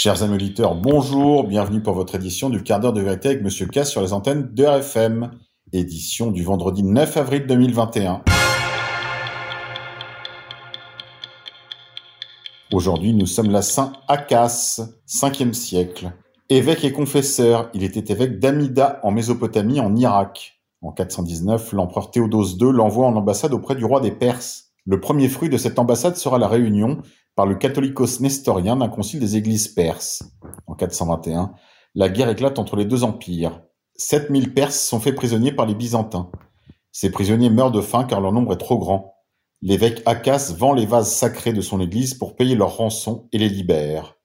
Chers amis auditeurs, bonjour, bienvenue pour votre édition du quart d'heure de vérité avec Monsieur K sur les antennes de RFM. Édition du vendredi 9 avril 2021. Aujourd'hui, nous sommes la Saint Akas, 5e siècle. Évêque et confesseur, il était évêque d'Amida en Mésopotamie en Irak. En 419, l'empereur Théodose II l'envoie en ambassade auprès du roi des Perses. Le premier fruit de cette ambassade sera la réunion, par le catholicos nestorien, d'un concile des églises perses. En 421, la guerre éclate entre les deux empires. 7000 Perses sont faits prisonniers par les Byzantins. Ces prisonniers meurent de faim car leur nombre est trop grand. L'évêque Akas vend les vases sacrés de son église pour payer leur rançon et les libère.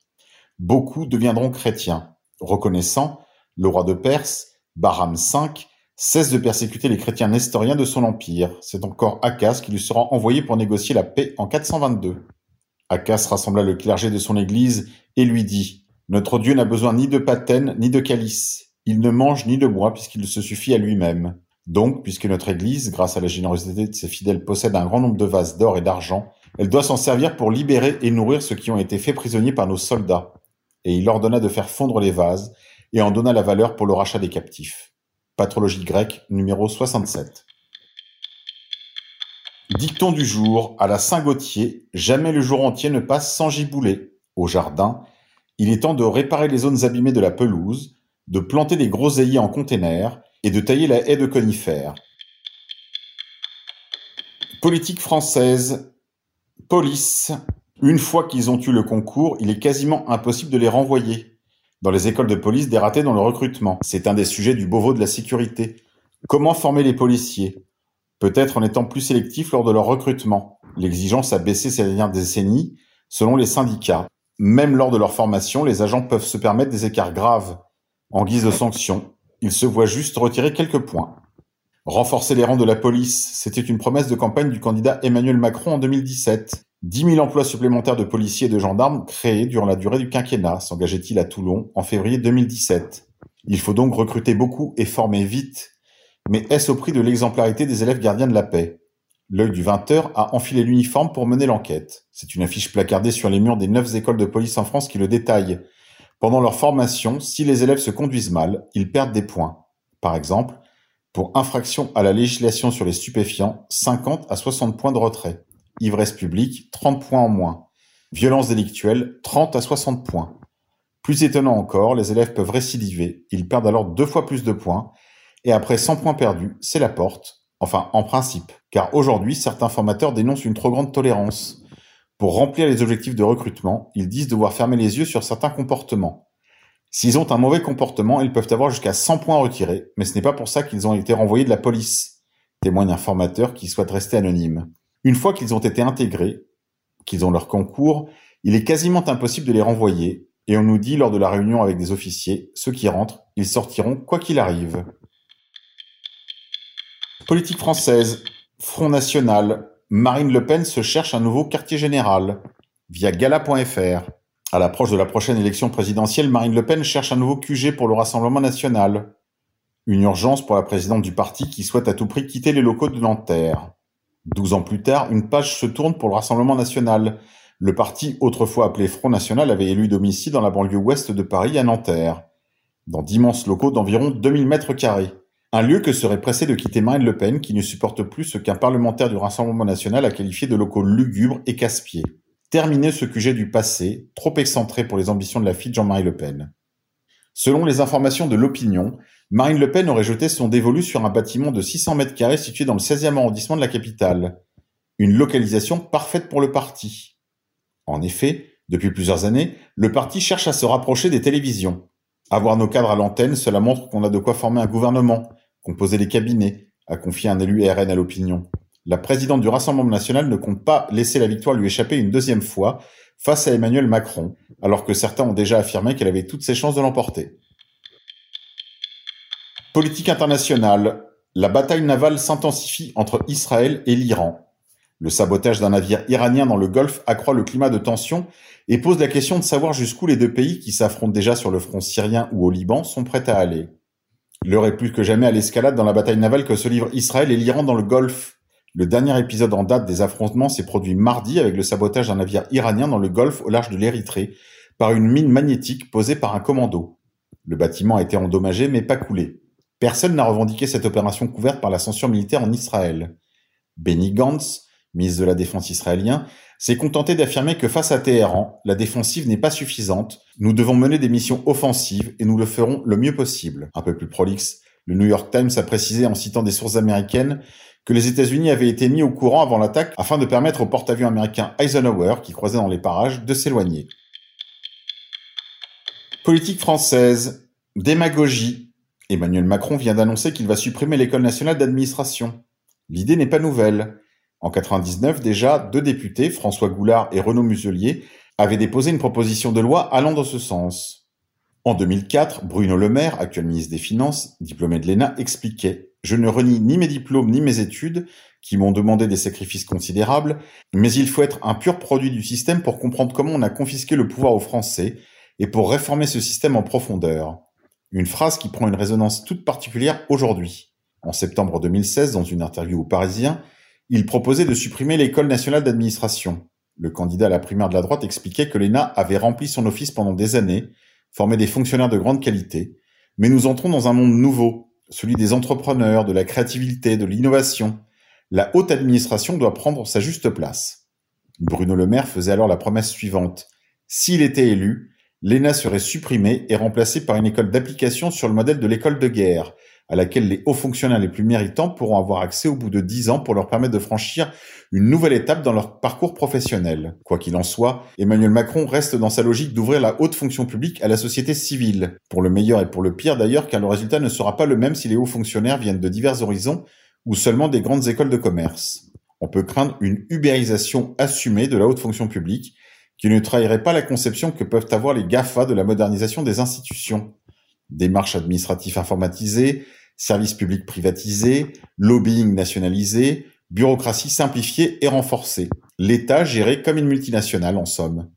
Beaucoup deviendront chrétiens. Reconnaissant, le roi de Perse, Bahram V, cesse de persécuter les chrétiens nestoriens de son empire. C'est encore Akas qui lui sera envoyé pour négocier la paix en 422. Akas rassembla le clergé de son église et lui dit Notre Dieu n'a besoin ni de patène ni de calice. Il ne mange ni de bois puisqu'il se suffit à lui-même. Donc, puisque notre église, grâce à la générosité de ses fidèles, possède un grand nombre de vases d'or et d'argent, elle doit s'en servir pour libérer et nourrir ceux qui ont été faits prisonniers par nos soldats. Et il ordonna de faire fondre les vases et en donna la valeur pour le rachat des captifs. Patrologie grecque numéro 67. Dicton du jour à la Saint-Gauthier, jamais le jour entier ne passe sans giboulet. Au jardin, il est temps de réparer les zones abîmées de la pelouse, de planter des groseilliers en container et de tailler la haie de conifères. Politique française. Police. Une fois qu'ils ont eu le concours, il est quasiment impossible de les renvoyer dans les écoles de police des ratés dans le recrutement. C'est un des sujets du Beauvau de la sécurité. Comment former les policiers? Peut-être en étant plus sélectif lors de leur recrutement. L'exigence a baissé ces dernières décennies, selon les syndicats. Même lors de leur formation, les agents peuvent se permettre des écarts graves. En guise de sanction, ils se voient juste retirer quelques points. Renforcer les rangs de la police, c'était une promesse de campagne du candidat Emmanuel Macron en 2017. 10 000 emplois supplémentaires de policiers et de gendarmes créés durant la durée du quinquennat, s'engageait-il à Toulon en février 2017. Il faut donc recruter beaucoup et former vite. Mais est-ce au prix de l'exemplarité des élèves gardiens de la paix? L'œil du 20h a enfilé l'uniforme pour mener l'enquête. C'est une affiche placardée sur les murs des neuf écoles de police en France qui le détaille. Pendant leur formation, si les élèves se conduisent mal, ils perdent des points. Par exemple, pour infraction à la législation sur les stupéfiants, 50 à 60 points de retrait. Ivresse publique, 30 points en moins. Violence délictuelle, 30 à 60 points. Plus étonnant encore, les élèves peuvent récidiver, ils perdent alors deux fois plus de points, et après 100 points perdus, c'est la porte, enfin en principe, car aujourd'hui certains formateurs dénoncent une trop grande tolérance. Pour remplir les objectifs de recrutement, ils disent devoir fermer les yeux sur certains comportements. S'ils ont un mauvais comportement, ils peuvent avoir jusqu'à 100 points retirés, mais ce n'est pas pour ça qu'ils ont été renvoyés de la police, témoigne un formateur qui souhaite rester anonyme. Une fois qu'ils ont été intégrés, qu'ils ont leur concours, il est quasiment impossible de les renvoyer, et on nous dit lors de la réunion avec des officiers, ceux qui rentrent, ils sortiront quoi qu'il arrive. Politique française, Front National, Marine Le Pen se cherche un nouveau quartier général, via gala.fr. À l'approche de la prochaine élection présidentielle, Marine Le Pen cherche un nouveau QG pour le Rassemblement national. Une urgence pour la présidente du parti qui souhaite à tout prix quitter les locaux de Nanterre. Douze ans plus tard, une page se tourne pour le Rassemblement national. Le parti, autrefois appelé Front National, avait élu domicile dans la banlieue ouest de Paris, à Nanterre, dans d'immenses locaux d'environ 2000 mètres carrés. Un lieu que serait pressé de quitter Marine Le Pen, qui ne supporte plus ce qu'un parlementaire du Rassemblement national a qualifié de locaux lugubres et casse-pieds. Terminer ce QG du passé, trop excentré pour les ambitions de la fille de Jean-Marie Le Pen. Selon les informations de l'opinion, Marine Le Pen aurait jeté son dévolu sur un bâtiment de 600 mètres carrés situé dans le 16e arrondissement de la capitale. Une localisation parfaite pour le parti. En effet, depuis plusieurs années, le parti cherche à se rapprocher des télévisions. Avoir nos cadres à l'antenne, cela montre qu'on a de quoi former un gouvernement, composer les cabinets, a confié un élu RN à l'opinion. La présidente du Rassemblement national ne compte pas laisser la victoire lui échapper une deuxième fois face à Emmanuel Macron, alors que certains ont déjà affirmé qu'elle avait toutes ses chances de l'emporter. Politique internationale. La bataille navale s'intensifie entre Israël et l'Iran. Le sabotage d'un navire iranien dans le Golfe accroît le climat de tension et pose la question de savoir jusqu'où les deux pays qui s'affrontent déjà sur le front syrien ou au Liban sont prêts à aller. L'heure est plus que jamais à l'escalade dans la bataille navale que se livrent Israël et l'Iran dans le Golfe. Le dernier épisode en date des affrontements s'est produit mardi avec le sabotage d'un navire iranien dans le Golfe au large de l'Érythrée par une mine magnétique posée par un commando. Le bâtiment a été endommagé mais pas coulé. Personne n'a revendiqué cette opération couverte par la censure militaire en Israël. Benny Gantz, ministre de la Défense israélien, s'est contenté d'affirmer que face à Téhéran, la défensive n'est pas suffisante, nous devons mener des missions offensives et nous le ferons le mieux possible. Un peu plus prolixe, le New York Times a précisé en citant des sources américaines que les États-Unis avaient été mis au courant avant l'attaque afin de permettre au porte-avions américain Eisenhower, qui croisait dans les parages, de s'éloigner. Politique française. Démagogie. Emmanuel Macron vient d'annoncer qu'il va supprimer l'école nationale d'administration. L'idée n'est pas nouvelle. En 99 déjà, deux députés, François Goulard et Renaud Muselier, avaient déposé une proposition de loi allant dans ce sens. En 2004, Bruno Le Maire, actuel ministre des Finances, diplômé de l'ENA, expliquait Je ne renie ni mes diplômes ni mes études, qui m'ont demandé des sacrifices considérables, mais il faut être un pur produit du système pour comprendre comment on a confisqué le pouvoir aux Français et pour réformer ce système en profondeur. Une phrase qui prend une résonance toute particulière aujourd'hui. En septembre 2016, dans une interview au Parisien, il proposait de supprimer l'école nationale d'administration. Le candidat à la primaire de la droite expliquait que l'ENA avait rempli son office pendant des années, formé des fonctionnaires de grande qualité, mais nous entrons dans un monde nouveau, celui des entrepreneurs, de la créativité, de l'innovation. La haute administration doit prendre sa juste place. Bruno Le Maire faisait alors la promesse suivante. S'il était élu, l'ENA serait supprimée et remplacée par une école d'application sur le modèle de l'école de guerre, à laquelle les hauts fonctionnaires les plus méritants pourront avoir accès au bout de dix ans pour leur permettre de franchir une nouvelle étape dans leur parcours professionnel. Quoi qu'il en soit, Emmanuel Macron reste dans sa logique d'ouvrir la haute fonction publique à la société civile, pour le meilleur et pour le pire d'ailleurs, car le résultat ne sera pas le même si les hauts fonctionnaires viennent de divers horizons ou seulement des grandes écoles de commerce. On peut craindre une ubérisation assumée de la haute fonction publique, qui ne trahirait pas la conception que peuvent avoir les GAFA de la modernisation des institutions démarches administratives informatisées, services publics privatisés, lobbying nationalisé, bureaucratie simplifiée et renforcée. L'État géré comme une multinationale en somme.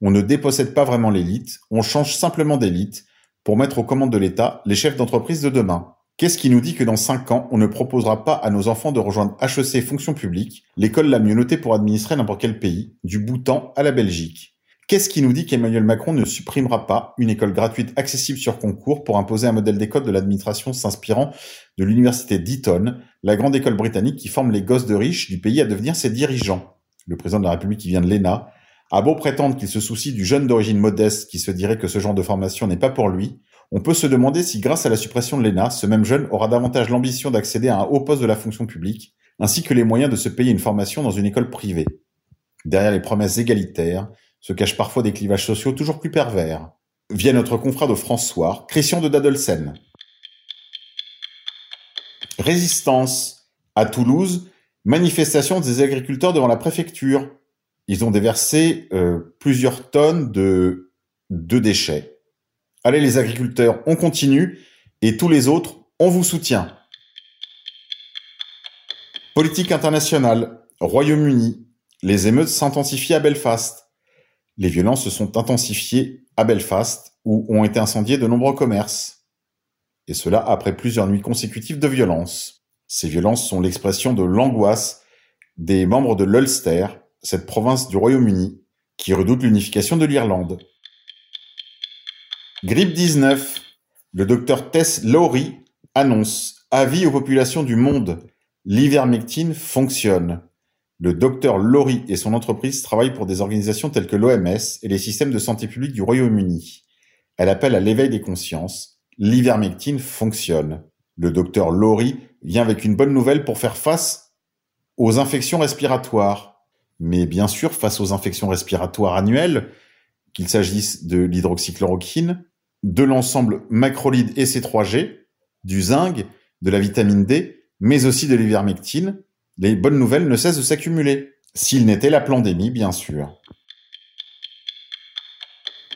On ne dépossède pas vraiment l'élite, on change simplement d'élite pour mettre aux commandes de l'État les chefs d'entreprise de demain. Qu'est-ce qui nous dit que dans 5 ans, on ne proposera pas à nos enfants de rejoindre HEC Fonction publique, l'école la mieux notée pour administrer n'importe quel pays, du Bhoutan à la Belgique? Qu'est-ce qui nous dit qu'Emmanuel Macron ne supprimera pas une école gratuite accessible sur concours pour imposer un modèle d'école de l'administration s'inspirant de l'université d'Eton, la grande école britannique qui forme les gosses de riches du pays à devenir ses dirigeants? Le président de la République qui vient de l'ENA a beau prétendre qu'il se soucie du jeune d'origine modeste qui se dirait que ce genre de formation n'est pas pour lui, on peut se demander si grâce à la suppression de l'ENA, ce même jeune aura davantage l'ambition d'accéder à un haut poste de la fonction publique, ainsi que les moyens de se payer une formation dans une école privée. Derrière les promesses égalitaires, se cachent parfois des clivages sociaux toujours plus pervers. Vient notre confrère de François, Christian de Dadelsen. Résistance. À Toulouse, manifestation des agriculteurs devant la préfecture. Ils ont déversé euh, plusieurs tonnes de, de déchets. Allez les agriculteurs, on continue, et tous les autres, on vous soutient. Politique internationale. Royaume-Uni. Les émeutes s'intensifient à Belfast. Les violences se sont intensifiées à Belfast, où ont été incendiés de nombreux commerces. Et cela après plusieurs nuits consécutives de violences. Ces violences sont l'expression de l'angoisse des membres de l'Ulster, cette province du Royaume-Uni, qui redoute l'unification de l'Irlande. Grippe 19. Le docteur Tess Lowry annonce Avis aux populations du monde. L'ivermectine fonctionne. Le docteur Laurie et son entreprise travaillent pour des organisations telles que l'OMS et les systèmes de santé publique du Royaume-Uni. Elle appelle à l'éveil des consciences. L'ivermectine fonctionne. Le docteur Laurie vient avec une bonne nouvelle pour faire face aux infections respiratoires. Mais bien sûr, face aux infections respiratoires annuelles, qu'il s'agisse de l'hydroxychloroquine, de l'ensemble macrolide et C3G, du zinc, de la vitamine D, mais aussi de l'ivermectine, les bonnes nouvelles ne cessent de s'accumuler. S'il n'était la pandémie, bien sûr.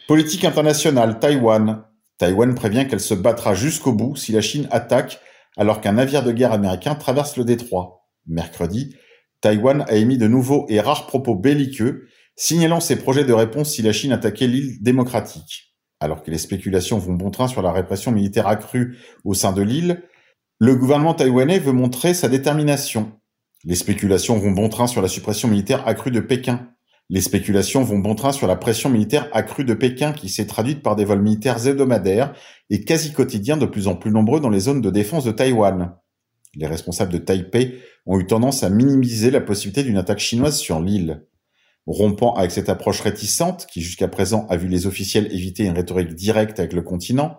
Politique internationale, Taïwan. Taïwan prévient qu'elle se battra jusqu'au bout si la Chine attaque alors qu'un navire de guerre américain traverse le détroit. Mercredi, Taïwan a émis de nouveaux et rares propos belliqueux, signalant ses projets de réponse si la Chine attaquait l'île démocratique. Alors que les spéculations vont bon train sur la répression militaire accrue au sein de l'île, le gouvernement taïwanais veut montrer sa détermination. Les spéculations vont bon train sur la suppression militaire accrue de Pékin. Les spéculations vont bon train sur la pression militaire accrue de Pékin qui s'est traduite par des vols militaires hebdomadaires et quasi quotidiens de plus en plus nombreux dans les zones de défense de Taïwan. Les responsables de Taipei ont eu tendance à minimiser la possibilité d'une attaque chinoise sur l'île. Rompant avec cette approche réticente, qui jusqu'à présent a vu les officiels éviter une rhétorique directe avec le continent,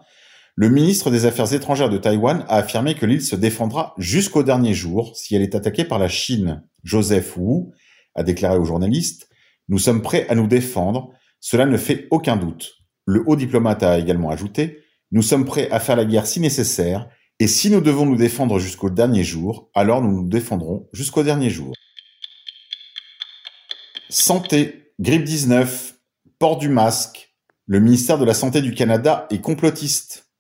le ministre des Affaires étrangères de Taïwan a affirmé que l'île se défendra jusqu'au dernier jour si elle est attaquée par la Chine. Joseph Wu a déclaré aux journalistes nous sommes prêts à nous défendre, cela ne fait aucun doute. Le haut diplomate a également ajouté Nous sommes prêts à faire la guerre si nécessaire, et si nous devons nous défendre jusqu'au dernier jour, alors nous nous défendrons jusqu'au dernier jour. Santé, grippe 19, port du masque. Le ministère de la Santé du Canada est complotiste.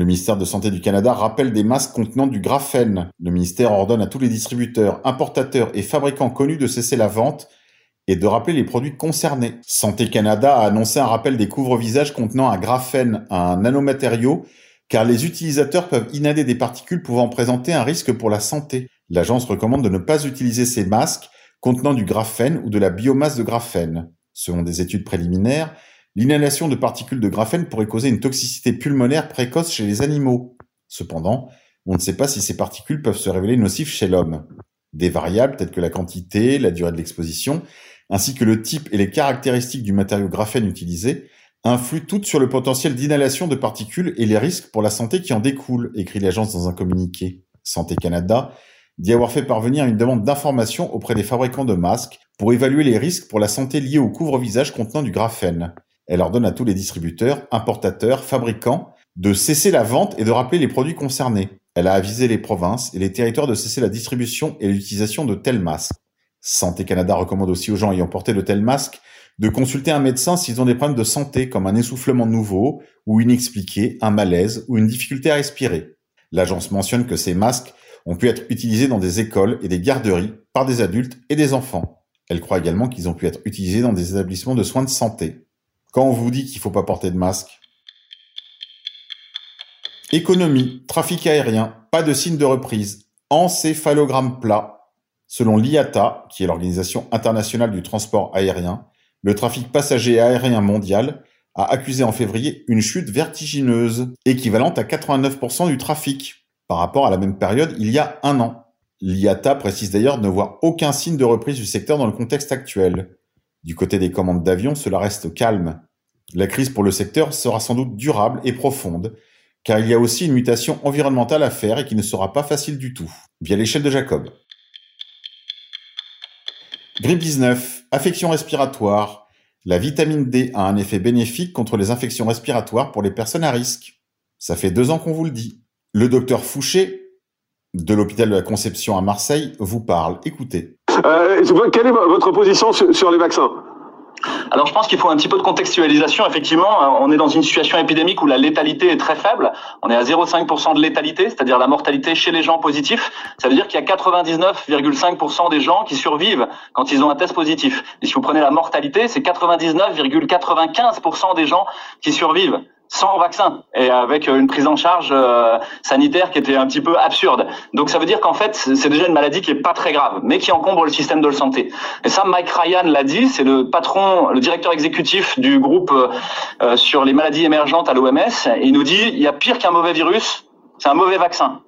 Le ministère de Santé du Canada rappelle des masques contenant du graphène. Le ministère ordonne à tous les distributeurs, importateurs et fabricants connus de cesser la vente et de rappeler les produits concernés. Santé Canada a annoncé un rappel des couvre-visages contenant un graphène, un nanomatériau, car les utilisateurs peuvent inhaler des particules pouvant présenter un risque pour la santé. L'agence recommande de ne pas utiliser ces masques contenant du graphène ou de la biomasse de graphène. Selon des études préliminaires, l'inhalation de particules de graphène pourrait causer une toxicité pulmonaire précoce chez les animaux. Cependant, on ne sait pas si ces particules peuvent se révéler nocives chez l'homme. Des variables telles que la quantité, la durée de l'exposition, ainsi que le type et les caractéristiques du matériau graphène utilisé, influent toutes sur le potentiel d'inhalation de particules et les risques pour la santé qui en découlent, écrit l'agence dans un communiqué. Santé Canada dit avoir fait parvenir une demande d'information auprès des fabricants de masques pour évaluer les risques pour la santé liés au couvre-visage contenant du graphène. Elle ordonne à tous les distributeurs, importateurs, fabricants de cesser la vente et de rappeler les produits concernés. Elle a avisé les provinces et les territoires de cesser la distribution et l'utilisation de tels masques. Santé Canada recommande aussi aux gens ayant porté de tels masques de consulter un médecin s'ils ont des problèmes de santé comme un essoufflement nouveau ou inexpliqué, un malaise ou une difficulté à respirer. L'agence mentionne que ces masques ont pu être utilisés dans des écoles et des garderies par des adultes et des enfants. Elle croit également qu'ils ont pu être utilisés dans des établissements de soins de santé. Quand on vous dit qu'il ne faut pas porter de masque, Économie, trafic aérien, pas de signe de reprise, encéphalogramme plat, Selon l'IATA, qui est l'Organisation internationale du transport aérien, le trafic passager aérien mondial a accusé en février une chute vertigineuse, équivalente à 89% du trafic, par rapport à la même période il y a un an. L'IATA précise d'ailleurs ne voir aucun signe de reprise du secteur dans le contexte actuel. Du côté des commandes d'avions, cela reste calme. La crise pour le secteur sera sans doute durable et profonde, car il y a aussi une mutation environnementale à faire et qui ne sera pas facile du tout, via l'échelle de Jacob. Grippe 19, affection respiratoire. La vitamine D a un effet bénéfique contre les infections respiratoires pour les personnes à risque. Ça fait deux ans qu'on vous le dit. Le docteur Fouché, de l'hôpital de la Conception à Marseille, vous parle. Écoutez. Euh, quelle est votre position sur les vaccins? Alors je pense qu'il faut un petit peu de contextualisation. Effectivement, euh, on est dans une situation épidémique où la létalité est très faible. On est à 0,5% de létalité, c'est-à-dire la mortalité chez les gens positifs. Ça veut dire qu'il y a 99,5% des gens qui survivent quand ils ont un test positif. Et si vous prenez la mortalité, c'est 99,95% des gens qui survivent sans vaccin et avec une prise en charge euh, sanitaire qui était un petit peu absurde. Donc ça veut dire qu'en fait c'est déjà une maladie qui est pas très grave, mais qui encombre le système de santé. Et ça, Mike Ryan l'a dit, c'est le patron, le directeur exécutif du groupe euh, sur les maladies émergentes à l'OMS. Il nous dit il y a pire qu'un mauvais virus, c'est un mauvais vaccin.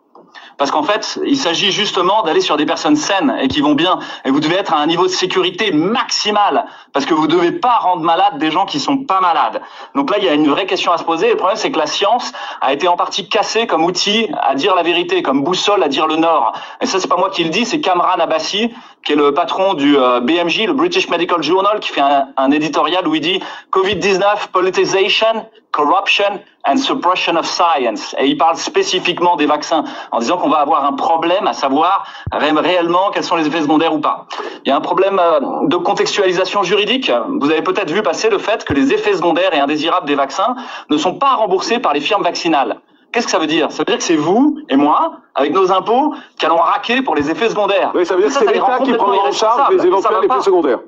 Parce qu'en fait, il s'agit justement d'aller sur des personnes saines et qui vont bien. Et vous devez être à un niveau de sécurité maximal. Parce que vous ne devez pas rendre malade des gens qui sont pas malades. Donc là, il y a une vraie question à se poser. Le problème, c'est que la science a été en partie cassée comme outil à dire la vérité, comme boussole à dire le nord. Et ça, c'est pas moi qui le dis, c'est Kamran Abbasi, qui est le patron du euh, BMJ, le British Medical Journal, qui fait un, un éditorial où il dit Covid-19, politicization, corruption and suppression of science. Et il parle spécifiquement des vaccins en disant qu'on va avoir un problème à savoir réellement quels sont les effets secondaires ou pas. Il y a un problème euh, de contextualisation juridique. Vous avez peut-être vu passer le fait que les effets secondaires et indésirables des vaccins ne sont pas remboursés par les firmes vaccinales. Qu'est-ce que ça veut dire? Ça veut dire que c'est vous et moi, avec nos impôts, qui allons raquer pour les effets secondaires. Oui, ça veut dire que c'est l'État qui prendra en charge les éventuels effets secondaires.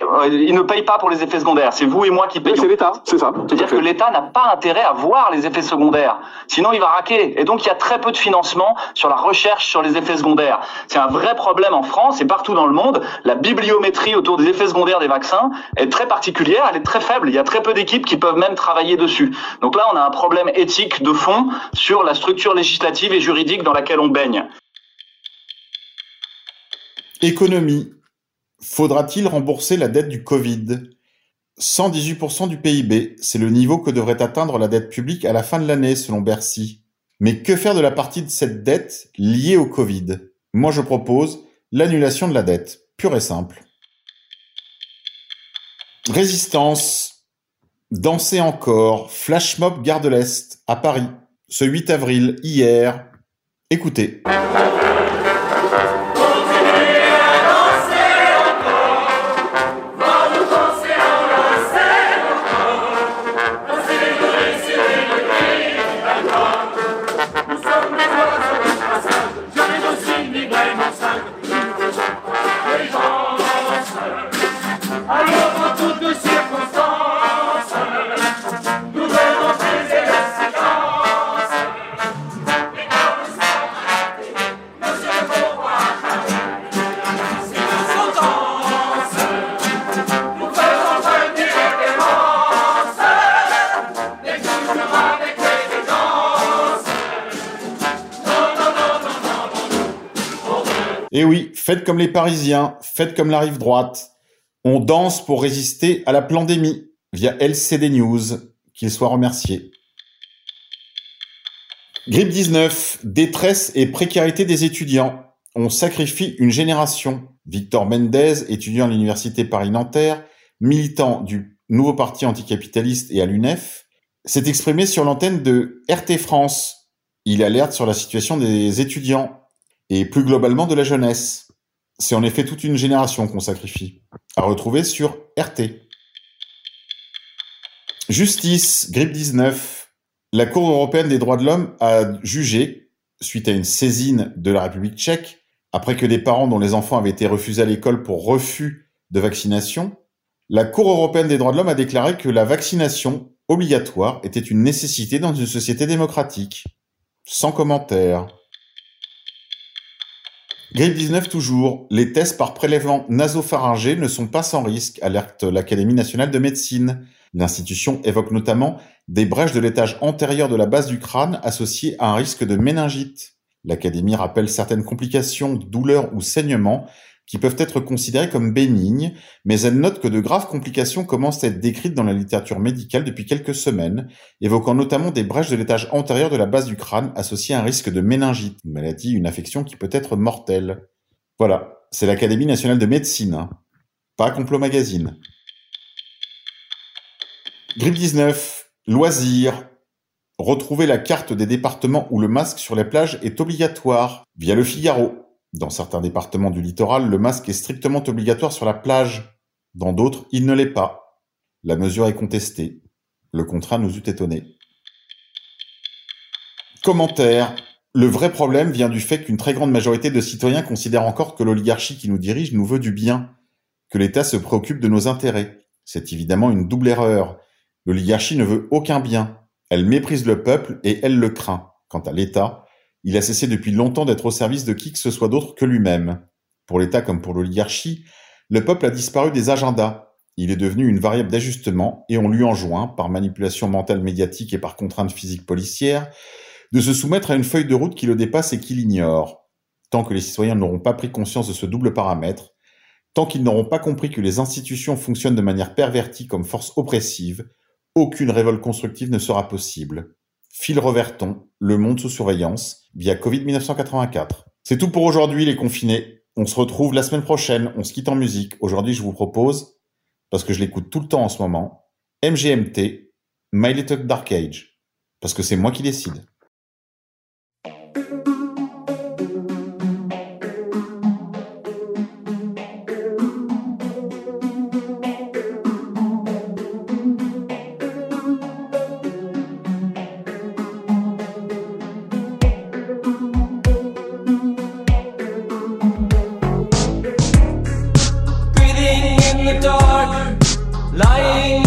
Euh, il ne paye pas pour les effets secondaires. C'est vous et moi qui payons. c'est l'État, c'est ça. C'est-à-dire que l'État n'a pas intérêt à voir les effets secondaires. Sinon, il va raquer. Et donc, il y a très peu de financement sur la recherche sur les effets secondaires. C'est un vrai problème en France et partout dans le monde. La bibliométrie autour des effets secondaires des vaccins est très particulière. Elle est très faible. Il y a très peu d'équipes qui peuvent même travailler dessus. Donc là, on a un problème éthique de fond sur la structure législative et juridique dans laquelle on baigne. Économie. Faudra-t-il rembourser la dette du Covid? 118% du PIB, c'est le niveau que devrait atteindre la dette publique à la fin de l'année selon Bercy. Mais que faire de la partie de cette dette liée au Covid? Moi je propose l'annulation de la dette, pure et simple. Résistance. Danser encore. Flash mob Gare de l'Est, à Paris. Ce 8 avril, hier. Écoutez. Faites comme les Parisiens, faites comme la rive droite. On danse pour résister à la pandémie via LCD News. Qu'il soit remercié. Grippe 19, détresse et précarité des étudiants. On sacrifie une génération. Victor Mendez, étudiant à l'université Paris-Nanterre, militant du nouveau parti anticapitaliste et à l'UNEF, s'est exprimé sur l'antenne de RT France. Il alerte sur la situation des étudiants et plus globalement de la jeunesse. C'est en effet toute une génération qu'on sacrifie. À retrouver sur RT. Justice, grippe 19. La Cour européenne des droits de l'homme a jugé, suite à une saisine de la République tchèque, après que des parents dont les enfants avaient été refusés à l'école pour refus de vaccination, la Cour européenne des droits de l'homme a déclaré que la vaccination obligatoire était une nécessité dans une société démocratique. Sans commentaire. Grippe 19 toujours. Les tests par prélèvement nasopharyngé ne sont pas sans risque, alerte l'Académie nationale de médecine. L'institution évoque notamment des brèches de l'étage antérieur de la base du crâne associées à un risque de méningite. L'Académie rappelle certaines complications, douleurs ou saignements qui peuvent être considérées comme bénignes, mais elle note que de graves complications commencent à être décrites dans la littérature médicale depuis quelques semaines, évoquant notamment des brèches de l'étage antérieur de la base du crâne associées à un risque de méningite, une maladie, une infection qui peut être mortelle. Voilà, c'est l'Académie nationale de médecine, hein. pas Complot Magazine. Grippe 19, loisirs. Retrouvez la carte des départements où le masque sur les plages est obligatoire via le Figaro. Dans certains départements du littoral, le masque est strictement obligatoire sur la plage. Dans d'autres, il ne l'est pas. La mesure est contestée. Le contrat nous eût étonnés. Commentaire. Le vrai problème vient du fait qu'une très grande majorité de citoyens considèrent encore que l'oligarchie qui nous dirige nous veut du bien, que l'État se préoccupe de nos intérêts. C'est évidemment une double erreur. L'oligarchie ne veut aucun bien. Elle méprise le peuple et elle le craint. Quant à l'État, il a cessé depuis longtemps d'être au service de qui que ce soit d'autre que lui-même. Pour l'État comme pour l'oligarchie, le peuple a disparu des agendas. Il est devenu une variable d'ajustement et on lui enjoint, par manipulation mentale médiatique et par contrainte physique policière, de se soumettre à une feuille de route qui le dépasse et qui l'ignore. Tant que les citoyens n'auront pas pris conscience de ce double paramètre, tant qu'ils n'auront pas compris que les institutions fonctionnent de manière pervertie comme force oppressive, aucune révolte constructive ne sera possible. Phil Reverton, Le Monde sous surveillance, via Covid 1984. C'est tout pour aujourd'hui les confinés. On se retrouve la semaine prochaine, on se quitte en musique. Aujourd'hui je vous propose, parce que je l'écoute tout le temps en ce moment, MGMT, My Little Dark Age. Parce que c'est moi qui décide. 来。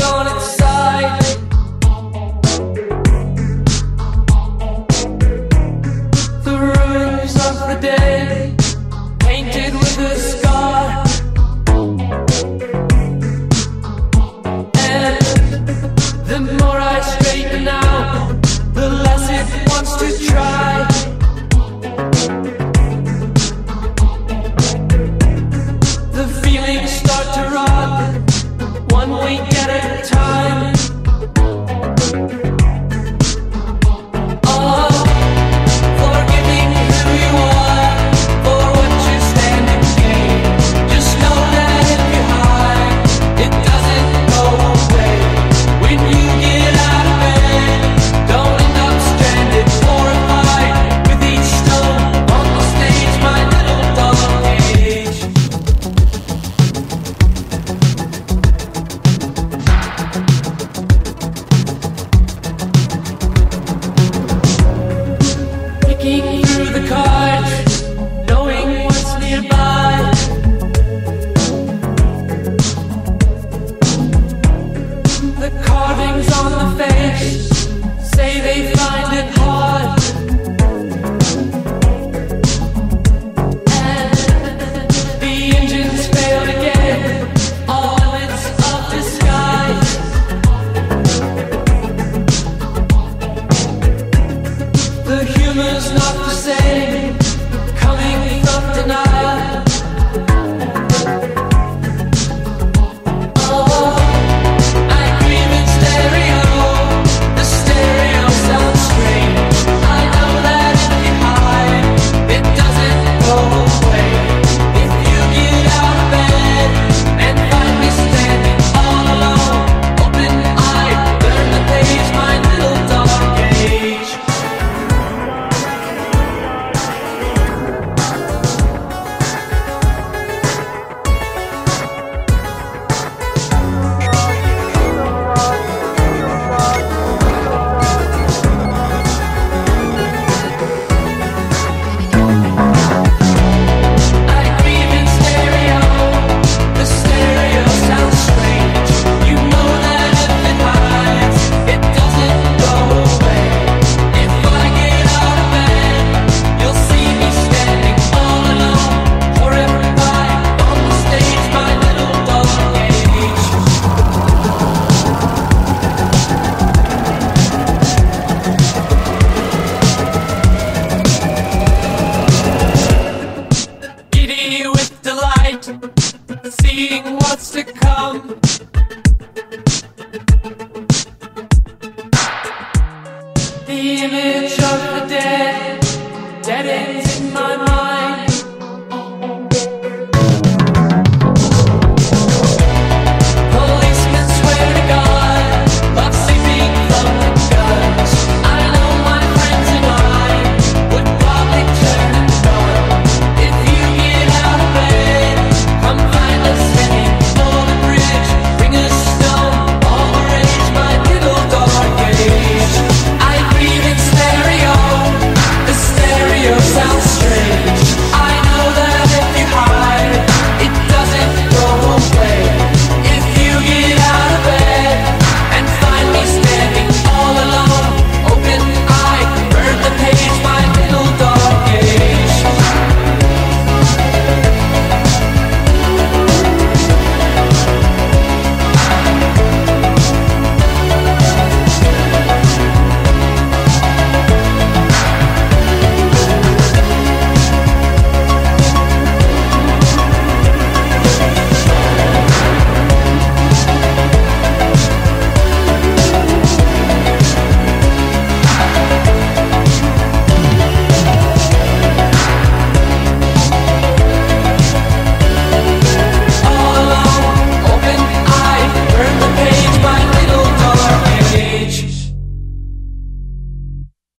Seeing